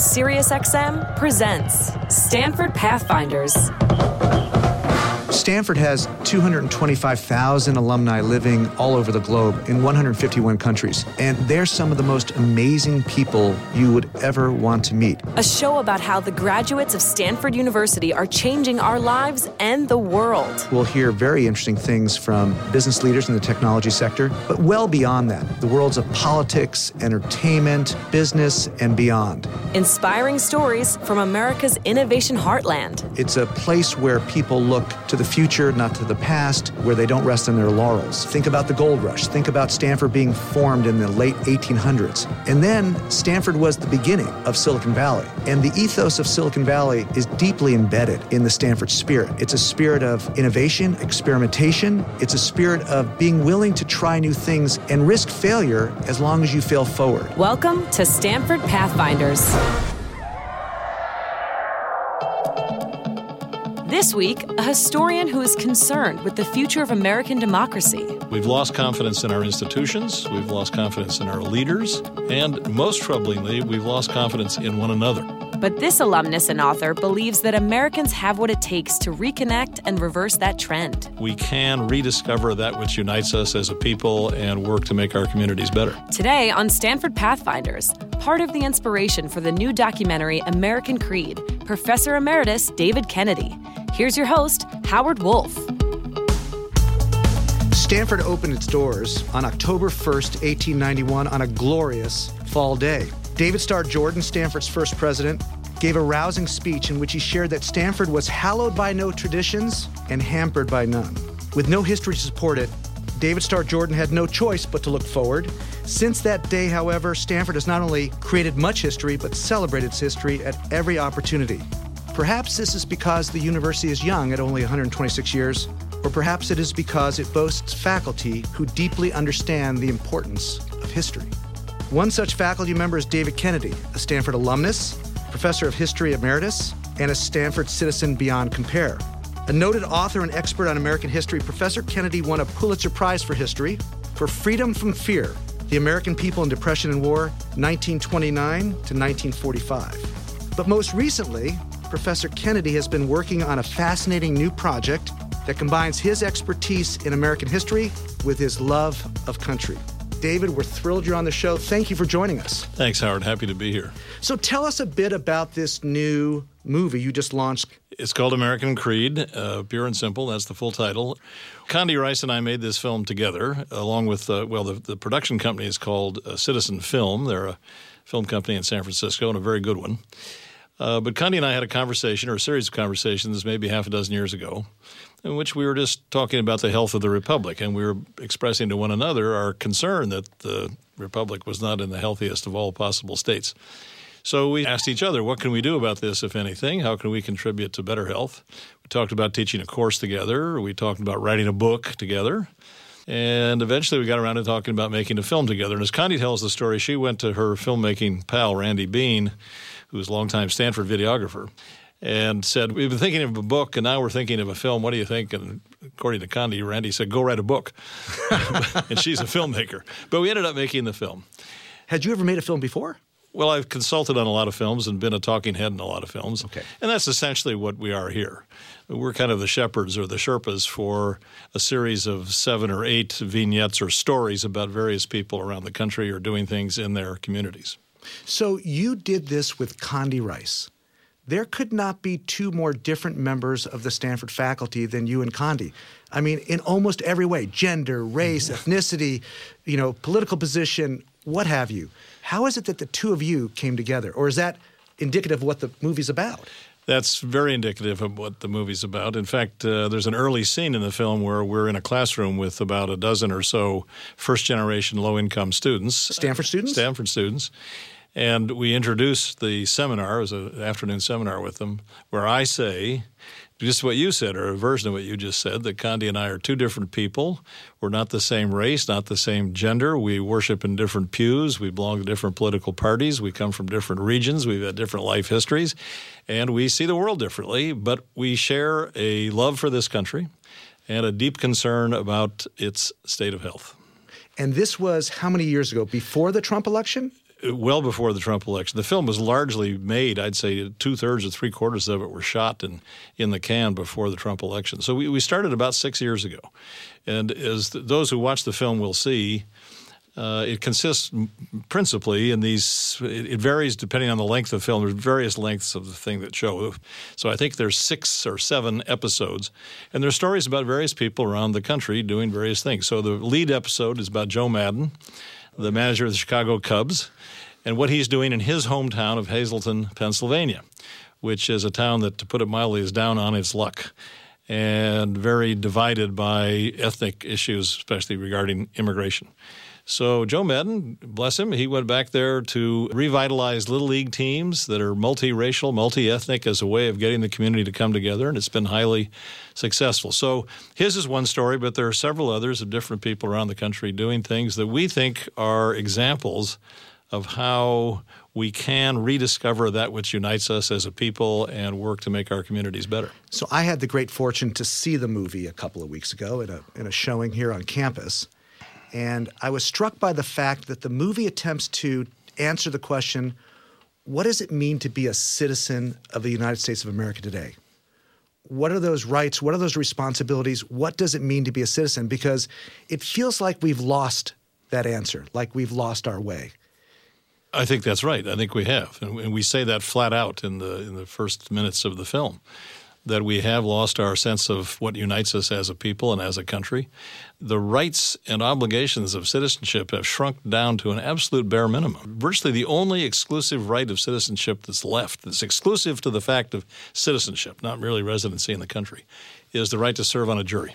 SiriusXM presents Stanford Pathfinders. Stanford has 225,000 alumni living all over the globe in 151 countries, and they're some of the most amazing people you would ever want to meet. A show about how the graduates of Stanford University are changing our lives and the world. We'll hear very interesting things from business leaders in the technology sector, but well beyond that, the worlds of politics, entertainment, business, and beyond. Inspiring stories from America's innovation heartland. It's a place where people look to the future, not to the past, where they don't rest on their laurels. Think about the gold rush. Think about Stanford being formed in the late 1800s. And then Stanford was the beginning of Silicon Valley. And the ethos of Silicon Valley is deeply embedded in the Stanford spirit. It's a spirit of innovation, experimentation. It's a spirit of being willing to try new things and risk failure as long as you fail forward. Welcome to Stanford Pathfinders. This week, a historian who is concerned with the future of American democracy. We've lost confidence in our institutions, we've lost confidence in our leaders, and most troublingly, we've lost confidence in one another. But this alumnus and author believes that Americans have what it takes to reconnect and reverse that trend. We can rediscover that which unites us as a people and work to make our communities better. Today on Stanford Pathfinders, part of the inspiration for the new documentary American Creed, Professor Emeritus David Kennedy. Here's your host, Howard Wolf. Stanford opened its doors on October 1st, 1891, on a glorious fall day. David Starr Jordan, Stanford's first president, gave a rousing speech in which he shared that Stanford was hallowed by no traditions and hampered by none. With no history to support it, David Starr Jordan had no choice but to look forward. Since that day, however, Stanford has not only created much history, but celebrated its history at every opportunity. Perhaps this is because the university is young at only 126 years, or perhaps it is because it boasts faculty who deeply understand the importance of history. One such faculty member is David Kennedy, a Stanford alumnus, professor of history emeritus, and a Stanford citizen beyond compare. A noted author and expert on American history, Professor Kennedy won a Pulitzer Prize for History for Freedom from Fear The American People in Depression and War, 1929 to 1945. But most recently, Professor Kennedy has been working on a fascinating new project that combines his expertise in American history with his love of country. David, we're thrilled you're on the show. Thank you for joining us. Thanks, Howard. Happy to be here. So, tell us a bit about this new movie you just launched. It's called American Creed, uh, pure and simple. That's the full title. Condi Rice and I made this film together, along with, uh, well, the, the, production company is called uh, Citizen Film. They're a film company in San Francisco and a very good one. Uh, but Condi and I had a conversation, or a series of conversations, maybe half a dozen years ago, in which we were just talking about the health of the republic, and we were expressing to one another our concern that the republic was not in the healthiest of all possible states. So we asked each other, what can we do about this, if anything? How can we contribute to better health? We talked about teaching a course together. We talked about writing a book together. And eventually we got around to talking about making a film together. And as Condi tells the story, she went to her filmmaking pal, Randy Bean, who was a longtime Stanford videographer, and said, We've been thinking of a book and now we're thinking of a film. What do you think? And according to Condi, Randy said, Go write a book. and she's a filmmaker. But we ended up making the film. Had you ever made a film before? Well, I've consulted on a lot of films and been a talking head in a lot of films. Okay. And that's essentially what we are here. We're kind of the shepherds or the Sherpas for a series of seven or eight vignettes or stories about various people around the country or doing things in their communities. So you did this with Condi Rice. There could not be two more different members of the Stanford faculty than you and Condi. I mean, in almost every way gender, race, ethnicity, you know, political position, what have you. How is it that the two of you came together? Or is that indicative of what the movie's about? That's very indicative of what the movie's about. In fact, uh, there's an early scene in the film where we're in a classroom with about a dozen or so first generation low income students. Stanford students? Stanford students. And we introduce the seminar, it was an afternoon seminar with them, where I say, just what you said, or a version of what you just said, that Condi and I are two different people. We're not the same race, not the same gender. We worship in different pews. We belong to different political parties. We come from different regions. We've had different life histories. And we see the world differently, but we share a love for this country and a deep concern about its state of health. And this was how many years ago? Before the Trump election? Well before the Trump election. The film was largely made, I'd say two thirds or three quarters of it were shot in, in the can before the Trump election. So we, we started about six years ago. And as th- those who watch the film will see, uh, it consists principally in these. It, it, varies depending on the length of the film. There's various lengths of the thing that show. So I think there's six or seven episodes, and there's stories about various people around the country doing various things. So the lead episode is about Joe Maddon, the manager of the Chicago Cubs, and what he's doing in his hometown of Hazleton, Pennsylvania, which is a town that, to put it mildly, is down on its luck and very divided by ethnic issues, especially regarding immigration. So Joe Maddon, bless him, he went back there to revitalize little league teams that are multiracial, multi-ethnic as a way of getting the community to come together, and it's been highly successful. So his is one story, but there are several others of different people around the country doing things that we think are examples of how we can rediscover that which unites us as a people and work to make our communities better. So I had the great fortune to see the movie a couple of weeks ago in a in a showing here on campus. And I was struck by the fact that the movie attempts to answer the question what does it mean to be a citizen of the United States of America today? What are those rights? What are those responsibilities? What does it mean to be a citizen? Because it feels like we've lost that answer, like we've lost our way. I think that's right. I think we have, and we say that flat out in the in the first minutes of the film that we have lost our sense of what unites us as a people and as a country. The rights and obligations of citizenship have shrunk down to an absolute bare minimum. Virtually the only exclusive right of citizenship that's left, that's exclusive to the fact of citizenship, not merely residency in the country, is the right to serve on a jury.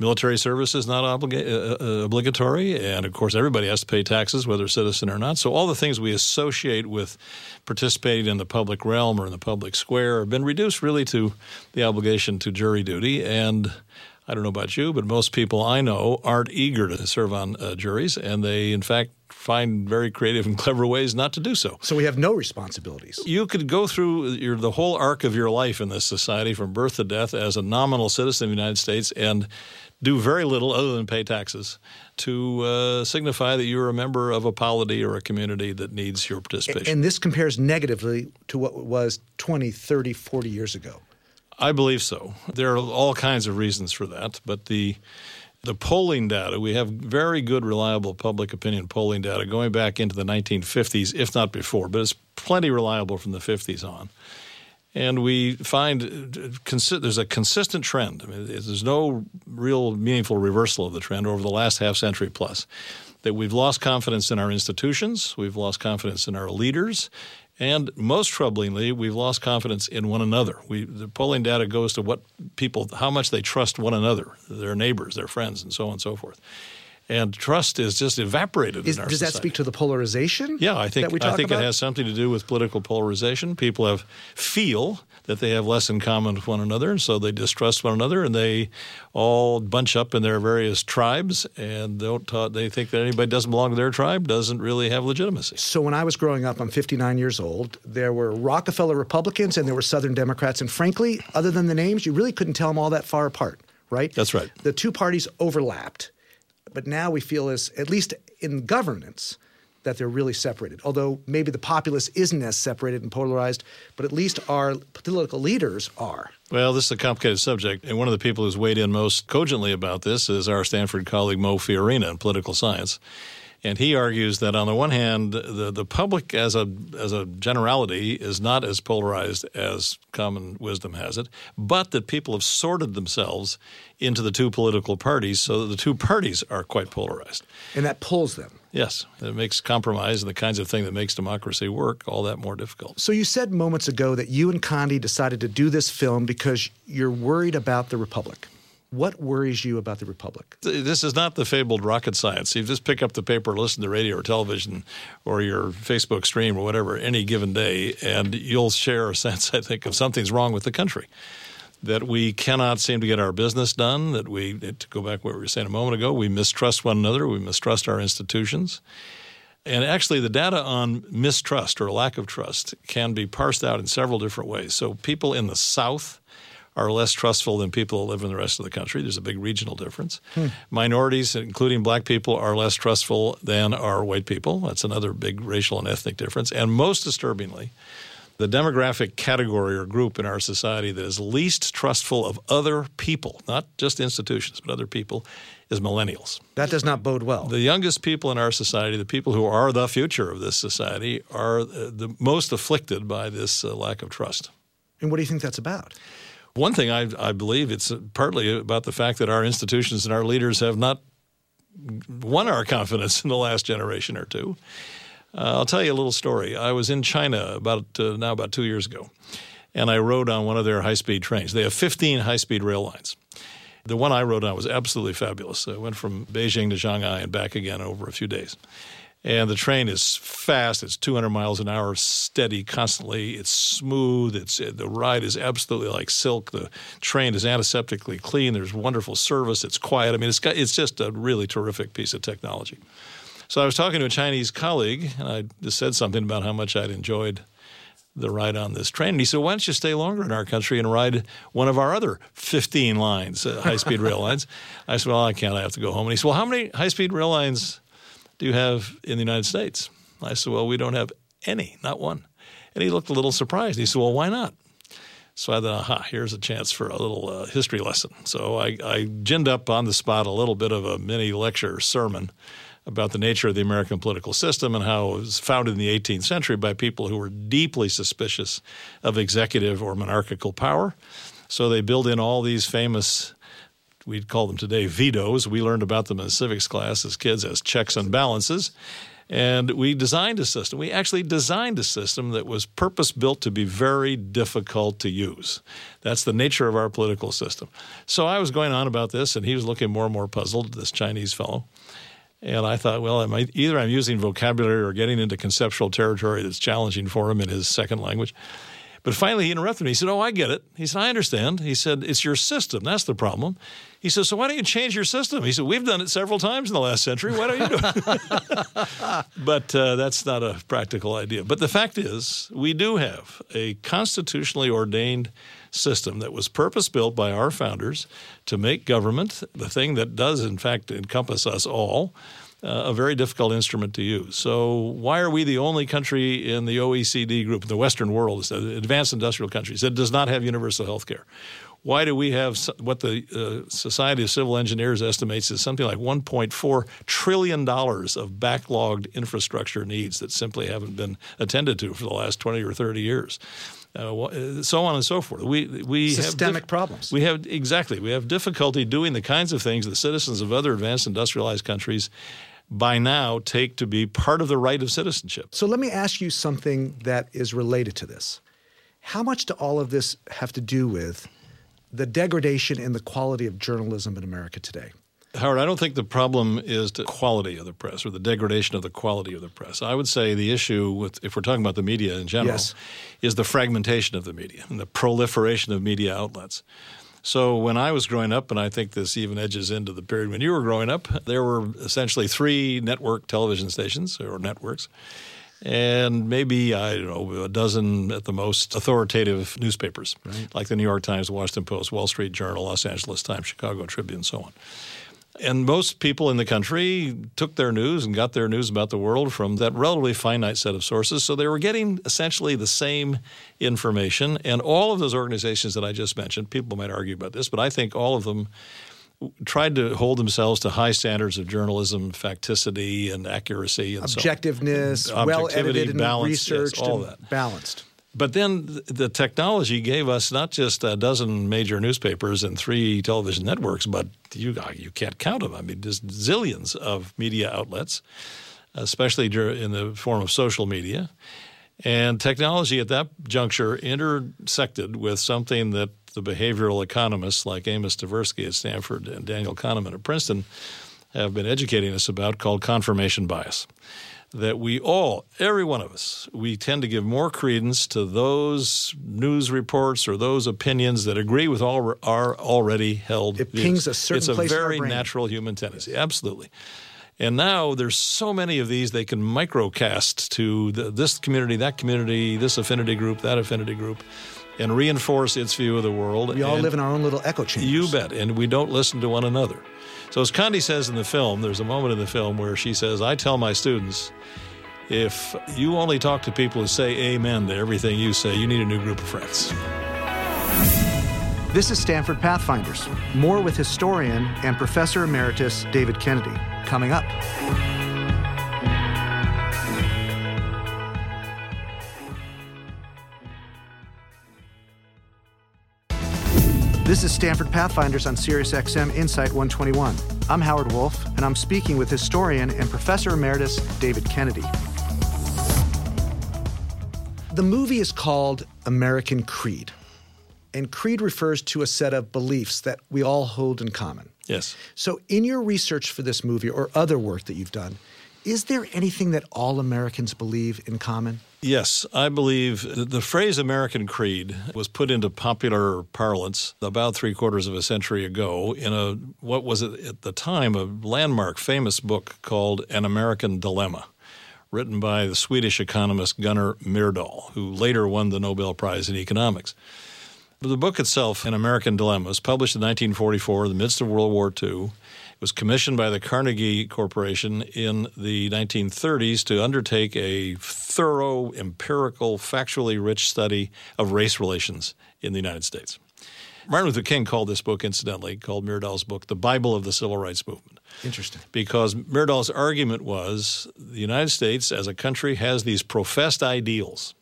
Military service is not obliga- uh, uh, obligatory, and of course, everybody has to pay taxes, whether citizen or not. So, all the things we associate with participating in the public realm or in the public square have been reduced really to the obligation to jury duty. And I don't know about you, but most people I know aren't eager to serve on uh, juries, and they, in fact, find very creative and clever ways not to do so. So we have no responsibilities. You could go through your, the whole arc of your life in this society, from birth to death, as a nominal citizen of the United States, and do very little other than pay taxes to uh, signify that you're a member of a polity or a community that needs your participation. And this compares negatively to what was 20, 30, 40 years ago. I believe so. There are all kinds of reasons for that, but the the polling data, we have very good, reliable public opinion polling data going back into the 1950s, if not before, but it's plenty reliable from the 50s on. And we find consi- there's a consistent trend. I mean, there's no real meaningful reversal of the trend over the last half century plus. That we've lost confidence in our institutions, we've lost confidence in our leaders, and most troublingly, we've lost confidence in one another. We, the polling data goes to what people, how much they trust one another, their neighbors, their friends, and so on and so forth and trust is just evaporated is, in our Does society. that speak to the polarization? Yeah, I think I think about? it has something to do with political polarization. People have feel that they have less in common with one another, and so they distrust one another, and they all bunch up in their various tribes, and don't uh, they think that anybody doesn't belong to their tribe doesn't really have legitimacy. So when I was growing up, I'm 59 years old. There were Rockefeller Republicans and there were Southern Democrats, and frankly, other than the names, you really couldn't tell them all that far apart. Right? That's right. The two parties overlapped but now we feel as at least in governance that they're really separated. Although maybe the populace isn't as separated and polarized, but at least our political leaders are. Well, this is a complicated subject, and one of the people who's weighed in most cogently about this is our Stanford colleague Mo Fiorina in political science. And he argues that on the one hand, the, the public as a as a generality is not as polarized as common wisdom has it, but that people have sorted themselves into the two political parties so that the two parties are quite polarized. And that pulls them. Yes, it makes compromise and the kinds of thing that makes democracy work all that more difficult. So you said moments ago that you and Condi decided to do this film because you're worried about the republic. What worries you about the Republic? This is not the fabled rocket science. You just pick up the paper, listen to radio or television or your Facebook stream or whatever any given day, and you'll share a sense, I think, of something's wrong with the country. That we cannot seem to get our business done, that we, to go back to what we were saying a moment ago, we mistrust one another, we mistrust our institutions. And actually, the data on mistrust or lack of trust can be parsed out in several different ways. So, people in the South are less trustful than people that live in the rest of the country. There's a big regional difference. Hmm. Minorities, including black people, are less trustful than are white people. That's another big racial and ethnic difference. And most disturbingly, the demographic category or group in our society that is least trustful of other people, not just institutions, but other people, is millennials. That does not bode well. The youngest people in our society, the people who are the future of this society, are the most afflicted by this uh, lack of trust. And what do you think that's about? One thing I, I believe it's partly about the fact that our institutions and our leaders have not won our confidence in the last generation or two. Uh, I'll tell you a little story. I was in China about uh, now about two years ago, and I rode on one of their high-speed trains. They have 15 high-speed rail lines. The one I rode on was absolutely fabulous. I went from Beijing to Shanghai and back again over a few days. And the train is fast. It's 200 miles an hour, steady, constantly. It's smooth. It's the ride is absolutely like silk. The train is antiseptically clean. There's wonderful service. It's quiet. I mean, it's got, it's just a really terrific piece of technology. So I was talking to a Chinese colleague, and I just said something about how much I'd enjoyed the ride on this train. And he said, Why don't you stay longer in our country and ride one of our other 15 lines, uh, high speed rail lines? I said, Well, I can't. I have to go home. And he said, Well, how many high speed rail lines do you have in the United States? I said, Well, we don't have any, not one. And he looked a little surprised. He said, Well, why not? So I thought, aha, here's a chance for a little uh, history lesson. So I, I ginned up on the spot a little bit of a mini lecture sermon about the nature of the American political system and how it was founded in the 18th century by people who were deeply suspicious of executive or monarchical power. So they built in all these famous, we'd call them today vetoes. We learned about them in civics class as kids as checks and balances. And we designed a system. We actually designed a system that was purpose built to be very difficult to use. That's the nature of our political system. So I was going on about this, and he was looking more and more puzzled, this Chinese fellow. And I thought, well, either I'm using vocabulary or getting into conceptual territory that's challenging for him in his second language. But finally, he interrupted me. He said, Oh, I get it. He said, I understand. He said, It's your system. That's the problem. He said, So why don't you change your system? He said, We've done it several times in the last century. Why don't you do it? but uh, that's not a practical idea. But the fact is, we do have a constitutionally ordained system that was purpose built by our founders to make government the thing that does, in fact, encompass us all. Uh, a very difficult instrument to use. So, why are we the only country in the OECD group, the Western world, advanced industrial countries, that does not have universal health care? Why do we have what the uh, Society of Civil Engineers estimates is something like $1.4 trillion of backlogged infrastructure needs that simply haven't been attended to for the last 20 or 30 years? Uh, uh, so on and so forth. We we systemic have dif- problems. We have exactly. We have difficulty doing the kinds of things that citizens of other advanced industrialized countries by now take to be part of the right of citizenship. So let me ask you something that is related to this. How much do all of this have to do with the degradation in the quality of journalism in America today? Howard, I don't think the problem is the quality of the press or the degradation of the quality of the press. I would say the issue with, if we're talking about the media in general, yes. is the fragmentation of the media and the proliferation of media outlets. So when I was growing up, and I think this even edges into the period when you were growing up, there were essentially three network television stations or networks, and maybe I don't know a dozen at the most authoritative newspapers, right. like the New York Times, Washington Post, Wall Street Journal, Los Angeles Times, Chicago Tribune, and so on. And most people in the country took their news and got their news about the world from that relatively finite set of sources. So they were getting essentially the same information. And all of those organizations that I just mentioned, people might argue about this, but I think all of them tried to hold themselves to high standards of journalism, facticity, and accuracy, and objectiveness, so well edited and balance, researched, yes, all and that. balanced. But then the technology gave us not just a dozen major newspapers and three television networks, but you uh, you can't count them. I mean, there's zillions of media outlets, especially in the form of social media. And technology at that juncture intersected with something that the behavioral economists like Amos Tversky at Stanford and Daniel Kahneman at Princeton have been educating us about called confirmation bias that we all, every one of us, we tend to give more credence to those news reports or those opinions that agree with all our already held it views. pings a certain it's a place very in our brain. natural human tendency, absolutely. And now there's so many of these they can microcast to the, this community, that community, this affinity group, that affinity group. And reinforce its view of the world. We all live in our own little echo chambers. You bet. And we don't listen to one another. So, as Condi says in the film, there's a moment in the film where she says, I tell my students, if you only talk to people who say amen to everything you say, you need a new group of friends. This is Stanford Pathfinders. More with historian and professor emeritus David Kennedy coming up. This is Stanford Pathfinders on SiriusXM Insight 121. I'm Howard Wolf, and I'm speaking with historian and professor emeritus David Kennedy. The movie is called American Creed, and creed refers to a set of beliefs that we all hold in common. Yes. So, in your research for this movie or other work that you've done, is there anything that all Americans believe in common? Yes, I believe the phrase American Creed was put into popular parlance about three quarters of a century ago in a what was at the time a landmark famous book called An American Dilemma, written by the Swedish economist Gunnar Myrdal, who later won the Nobel Prize in economics. The book itself, An American Dilemma, was published in 1944 in the midst of World War II was commissioned by the Carnegie Corporation in the 1930s to undertake a thorough, empirical, factually rich study of race relations in the United States. Martin Luther King called this book, incidentally, called Myrdal's book, the Bible of the Civil Rights Movement. Interesting. Because Myrdal's argument was the United States as a country has these professed ideals.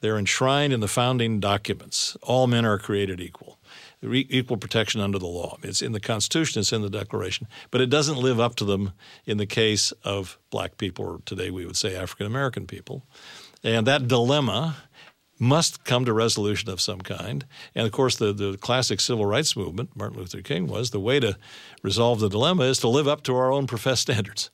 They're enshrined in the founding documents. All men are created equal equal protection under the law. It's in the Constitution, it's in the Declaration, but it doesn't live up to them in the case of black people, or today we would say African American people. And that dilemma must come to resolution of some kind. And of course, the, the classic civil rights movement, Martin Luther King, was the way to resolve the dilemma is to live up to our own professed standards.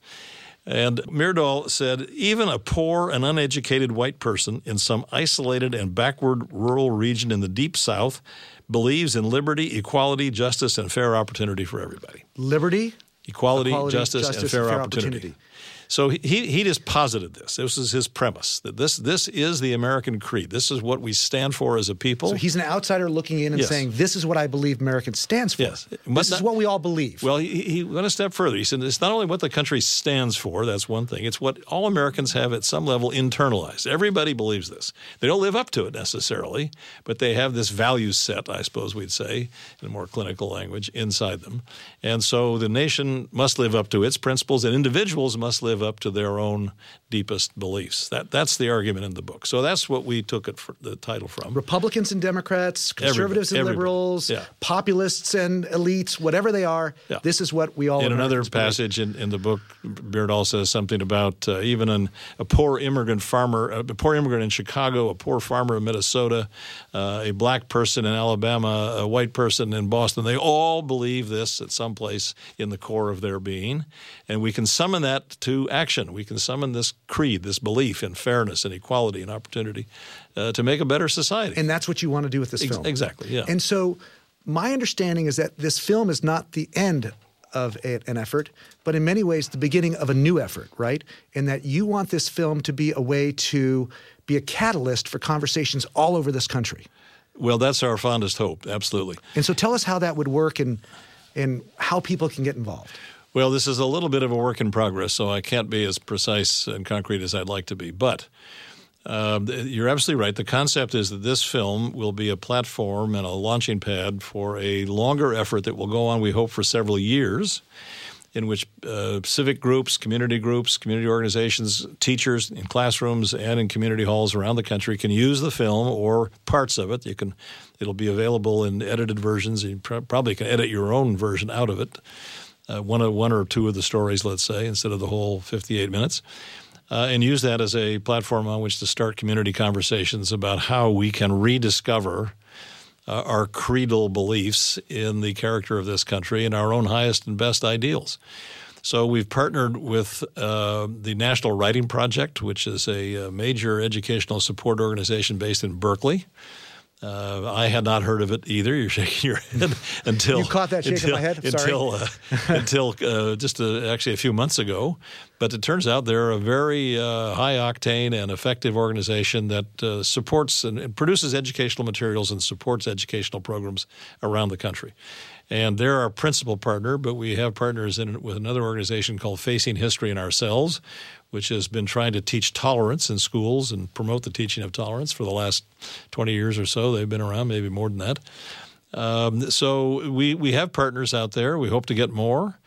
And Myrdal said even a poor and uneducated white person in some isolated and backward rural region in the deep South believes in liberty, equality, justice, and fair opportunity for everybody. Liberty, equality, equality justice, justice, and fair, and fair opportunity. opportunity. So he, he just posited this. This is his premise that this this is the American creed. This is what we stand for as a people. So he's an outsider looking in and yes. saying, "This is what I believe American stands for. Yes, but this not, is what we all believe." Well, he, he went a step further. He said it's not only what the country stands for. That's one thing. It's what all Americans have at some level internalized. Everybody believes this. They don't live up to it necessarily, but they have this value set, I suppose we'd say, in a more clinical language, inside them. And so the nation must live up to its principles, and individuals must live up to their own deepest beliefs. That that's the argument in the book. So that's what we took it for the title from. Republicans and Democrats, conservatives everybody, and liberals, yeah. populists and elites, whatever they are. Yeah. This is what we all. In another passage in, in, the book, Myrdal says something about uh, even an, a poor immigrant farmer, a poor immigrant in Chicago, a poor farmer in Minnesota, uh, a black person in Alabama, a white person in Boston. They all believe this at some place in the core of their being, and we can summon that to action. We can summon this creed, this belief in fairness and equality and opportunity uh, to make a better society. And that's what you want to do with this Ex- film. Exactly, yeah. And so my understanding is that this film is not the end of a, an effort, but in many ways the beginning of a new effort, right? And that you want this film to be a way to be a catalyst for conversations all over this country. Well, that's our fondest hope, absolutely. And so tell us how that would work and and how people can get involved. Well, this is a little bit of a work in progress, so I can't be as precise and concrete as I'd like to be. But uh, you're absolutely right. The concept is that this film will be a platform and a launching pad for a longer effort that will go on, we hope, for several years, in which uh, civic groups, community groups, community organizations, teachers in classrooms and in community halls around the country can use the film or parts of it. You can, it'll be available in edited versions. You probably can edit your own version out of it uh, one, of, one or two of the stories, let's say, instead of the whole 58 minutes, uh, and use that as a platform on which to start community conversations about how we can rediscover uh, our creedal beliefs in the character of this country and our own highest and best ideals. So we've partnered with uh, the National Writing Project, which is a, a, major educational support organization based in Berkeley Uh, I had not heard of it either. You're shaking your head until you caught that shake until, of my head. Sorry. Until uh, until uh, just uh, actually a few months ago, but it turns out they're a very uh, high octane and effective organization that uh, supports and, and produces educational materials and supports educational programs around the country. And they're our principal partner, but we have partners in with another organization called Facing History and Ourselves, which has been trying to teach tolerance in schools and promote the teaching of tolerance for the last 20 years or so. They've been around, maybe more than that. Um, so we, we have partners out there. We hope to get more.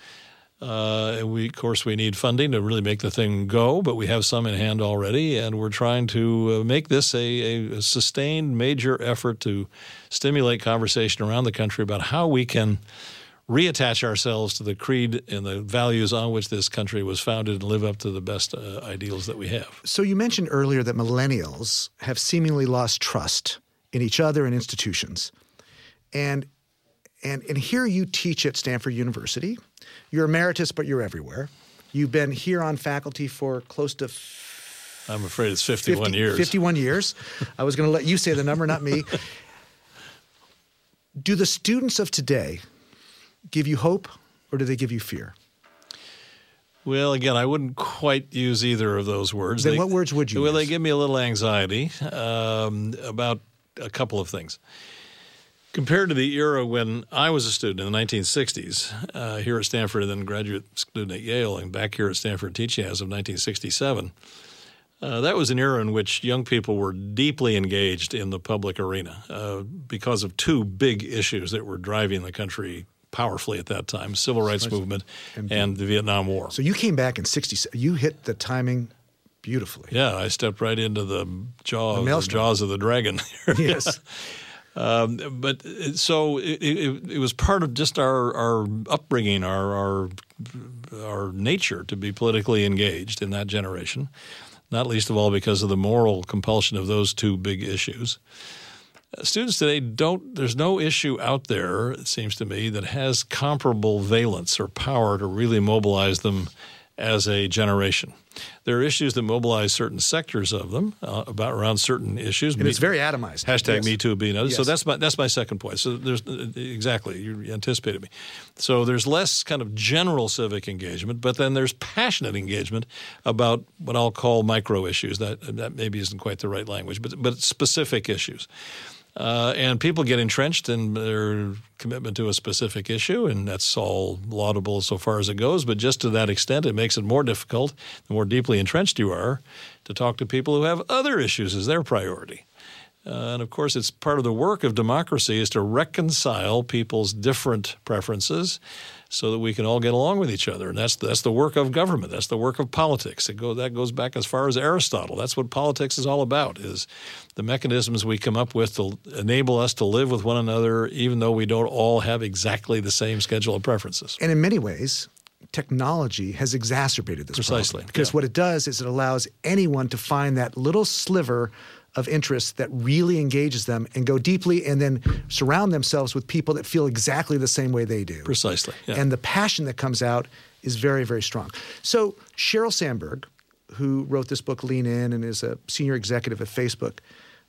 Uh, we, of course, we need funding to really make the thing go, but we have some in hand already, and we're trying to uh, make this a, a, sustained major effort to stimulate conversation around the country about how we can reattach ourselves to the creed and the values on which this country was founded and live up to the best uh, ideals that we have. So, you mentioned earlier that millennials have seemingly lost trust in each other and institutions. And and, and here you teach at Stanford University. You're emeritus, but you're everywhere. You've been here on faculty for close to. F- I'm afraid it's 51 50, years. 51 years. I was going to let you say the number, not me. Do the students of today give you hope or do they give you fear? Well, again, I wouldn't quite use either of those words. Then they, what words would you well, use? they give me a little anxiety um, about a couple of things. Compared to the era when I was a student in the 1960s uh, here at Stanford and then graduate student at Yale and back here at Stanford teaching as of 1967, uh, that was an era in which young people were deeply engaged in the public arena uh, because of two big issues that were driving the country powerfully at that time civil rights movement and, and the Vietnam War. So you came back in 60, you hit the timing beautifully. Yeah, I stepped right into the, jaw, the, the jaws of the dragon. yes. Um, but so it, it, it, was part of just our, our upbringing, our, our, our nature to be politically engaged in that generation, not least of all because of the moral compulsion of those two big issues. Uh, students today don't, there's no issue out there, it seems to me, that has comparable valence or power to really mobilize them as a generation. There are issues that mobilize certain sectors of them uh, about around certain issues. And me, it's very atomized. Hashtag yes. Me Too being another. Yes. So that's my that's my second point. So there's uh, exactly you anticipated me. So there's less kind of general civic engagement, but then there's passionate engagement about what I'll call micro issues. That that maybe isn't quite the right language, but but specific issues. Uh, and people get entrenched in their commitment to a specific issue, and that's all laudable so far as it goes. But just to that extent, it makes it more difficult, the more deeply entrenched you are, to talk to people who have other issues as their priority. Uh, and of course, it's part of the work of democracy is to reconcile people's different preferences so that we can all get along with each other. And that's that's the work of government. That's the work of politics. It go, that goes back as far as Aristotle. That's what politics is all about: is the mechanisms we come up with to enable us to live with one another, even though we don't all have exactly the same schedule of preferences. And in many ways, technology has exacerbated this precisely problem. because yeah. what it does is it allows anyone to find that little sliver of interest that really engages them and go deeply and then surround themselves with people that feel exactly the same way they do. Precisely. Yeah. And the passion that comes out is very, very strong. So, Sheryl Sandberg, who wrote this book, Lean In, and is a senior executive at Facebook,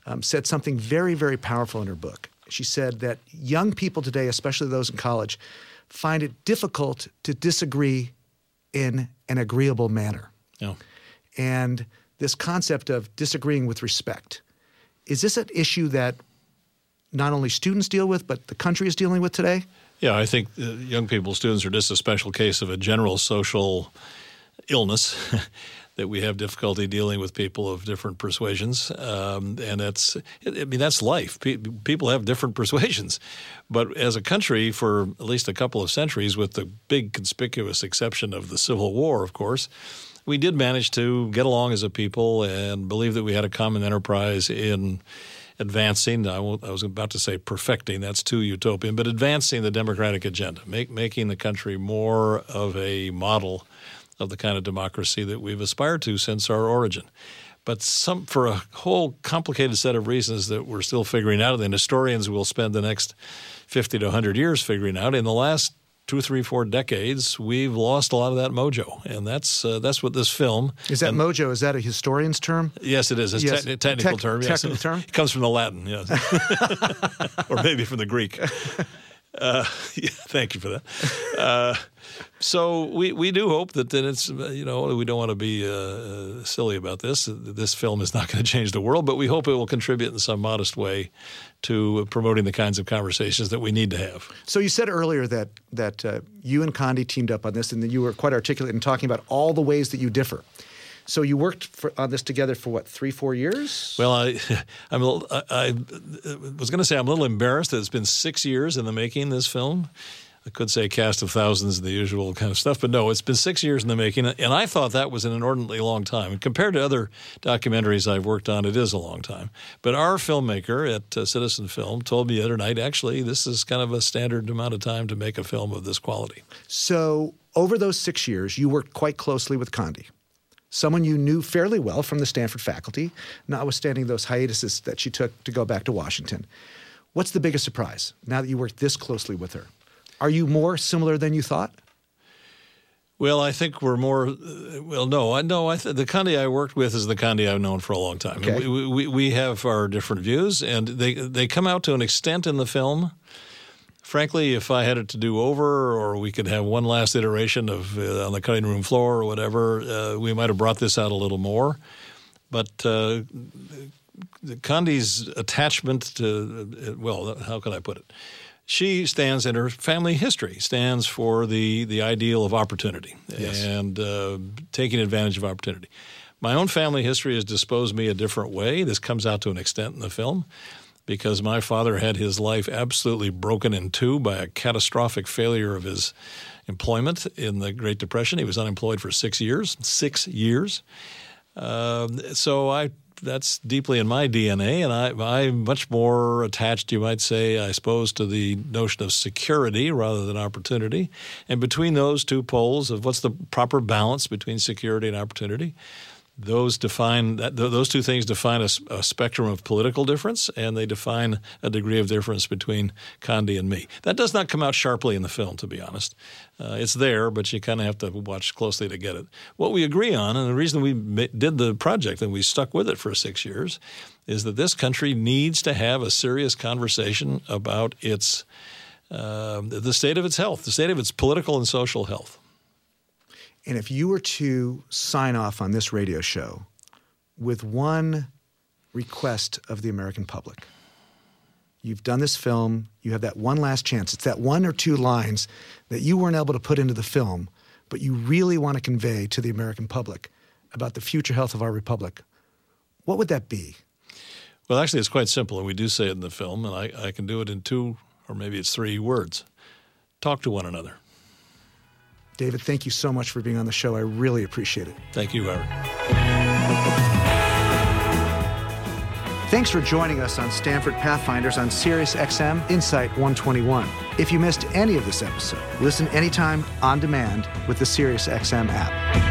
um, said something very, very powerful in her book. She said that young people today, especially those in college, find it difficult to disagree in an agreeable manner. Yeah. And this concept of disagreeing with respect. Is this an issue that not only students deal with, but the country is dealing with today? Yeah, I think young people, students, are just a special case of a general social illness that we have difficulty dealing with people of different persuasions, um, and that's I mean that's life. people have different persuasions, but as a country, for at least a couple of centuries, with the big conspicuous exception of the Civil War, of course we did manage to get along as a people and believe that we had a common enterprise in advancing. I, was about to say perfecting. That's too utopian, but advancing the democratic agenda, make, making the country more of a model of the kind of democracy that we've aspired to since our origin. But some, for a whole complicated set of reasons that we're still figuring out, and historians will spend the next 50 to 100 years figuring out, in the last two, three, four decades, we've lost a lot of that mojo, and that's uh, that's what this film is. That and, mojo is that a historian's term? Yes, it is. It's yes. te- technical Te- term. Yes. Technical term. It comes from the Latin, yes, or maybe from the Greek. Uh, yeah, thank you for that. Uh, so we, we do hope that, that it's you know we don't want to be uh, silly about this. This film is not going to change the world, but we hope it will contribute in some modest way to promoting the kinds of conversations that we need to have. So you said earlier that that uh, you and Condi teamed up on this, and that you were quite articulate in talking about all the ways that you differ. So you worked for, on this together for what three, four years? Well, I, I'm a, I, I was going to say I'm a little embarrassed that it's been six years in the making this film. I could say cast of thousands, the usual kind of stuff, but no, it's been six years in the making, and I thought that was an inordinately long time. And compared to other documentaries I've worked on, it is a long time. But our filmmaker at uh, Citizen Film told me the other night, actually, this is kind of a standard amount of time to make a film of this quality. So over those six years, you worked quite closely with Condi someone you knew fairly well from the Stanford faculty, notwithstanding those hiatuses that she took to go back to Washington. What's the biggest surprise now that you work this closely with her? Are you more similar than you thought? Well, I think we're more. Well, no, I know. I th- the Condi I worked with is the Condi I've known for a long time. Okay. We, we, we have our different views, and they they come out to an extent in the film. Frankly, if I had it to do over, or we could have one last iteration of uh, on the cutting room floor or whatever, uh, we might have brought this out a little more. But uh, Condi's attachment to well, how can I put it? she stands in her family history stands for the the ideal of opportunity yes. and uh, taking advantage of opportunity. My own family history has disposed me a different way. This comes out to an extent in the film because my father had his life absolutely broken in two by a catastrophic failure of his employment in the Great Depression. He was unemployed for six years. Six years. Uh, so I that's deeply in my DNA, and I, I'm much more attached, you might say, I suppose, to the notion of security rather than opportunity. And between those two poles of what's the proper balance between security and opportunity, those define that, those two things define a, spectrum of political difference, and they define a degree of difference between Condi and me. That does not come out sharply in the film, to be honest. Uh, it's there, but you kind of have to watch closely to get it. What we agree on, and the reason we did the project and we stuck with it for six years, is that this country needs to have a serious conversation about its uh, the state of its health, the state of its political and social health. And if you were to sign off on this radio show with one request of the American public, you've done this film, you have that one last chance. It's that one or two lines that you weren't able to put into the film, but you really want to convey to the American public about the future health of our republic. What would that be? Well, actually, it's quite simple, and we do say it in the film, and I, I can do it in two or maybe it's three words talk to one another. David, thank you so much for being on the show. I really appreciate it. Thank you, Howard. Thanks for joining us on Stanford Pathfinders on Sirius XM Insight 121. If you missed any of this episode, listen anytime on demand with the Sirius XM app.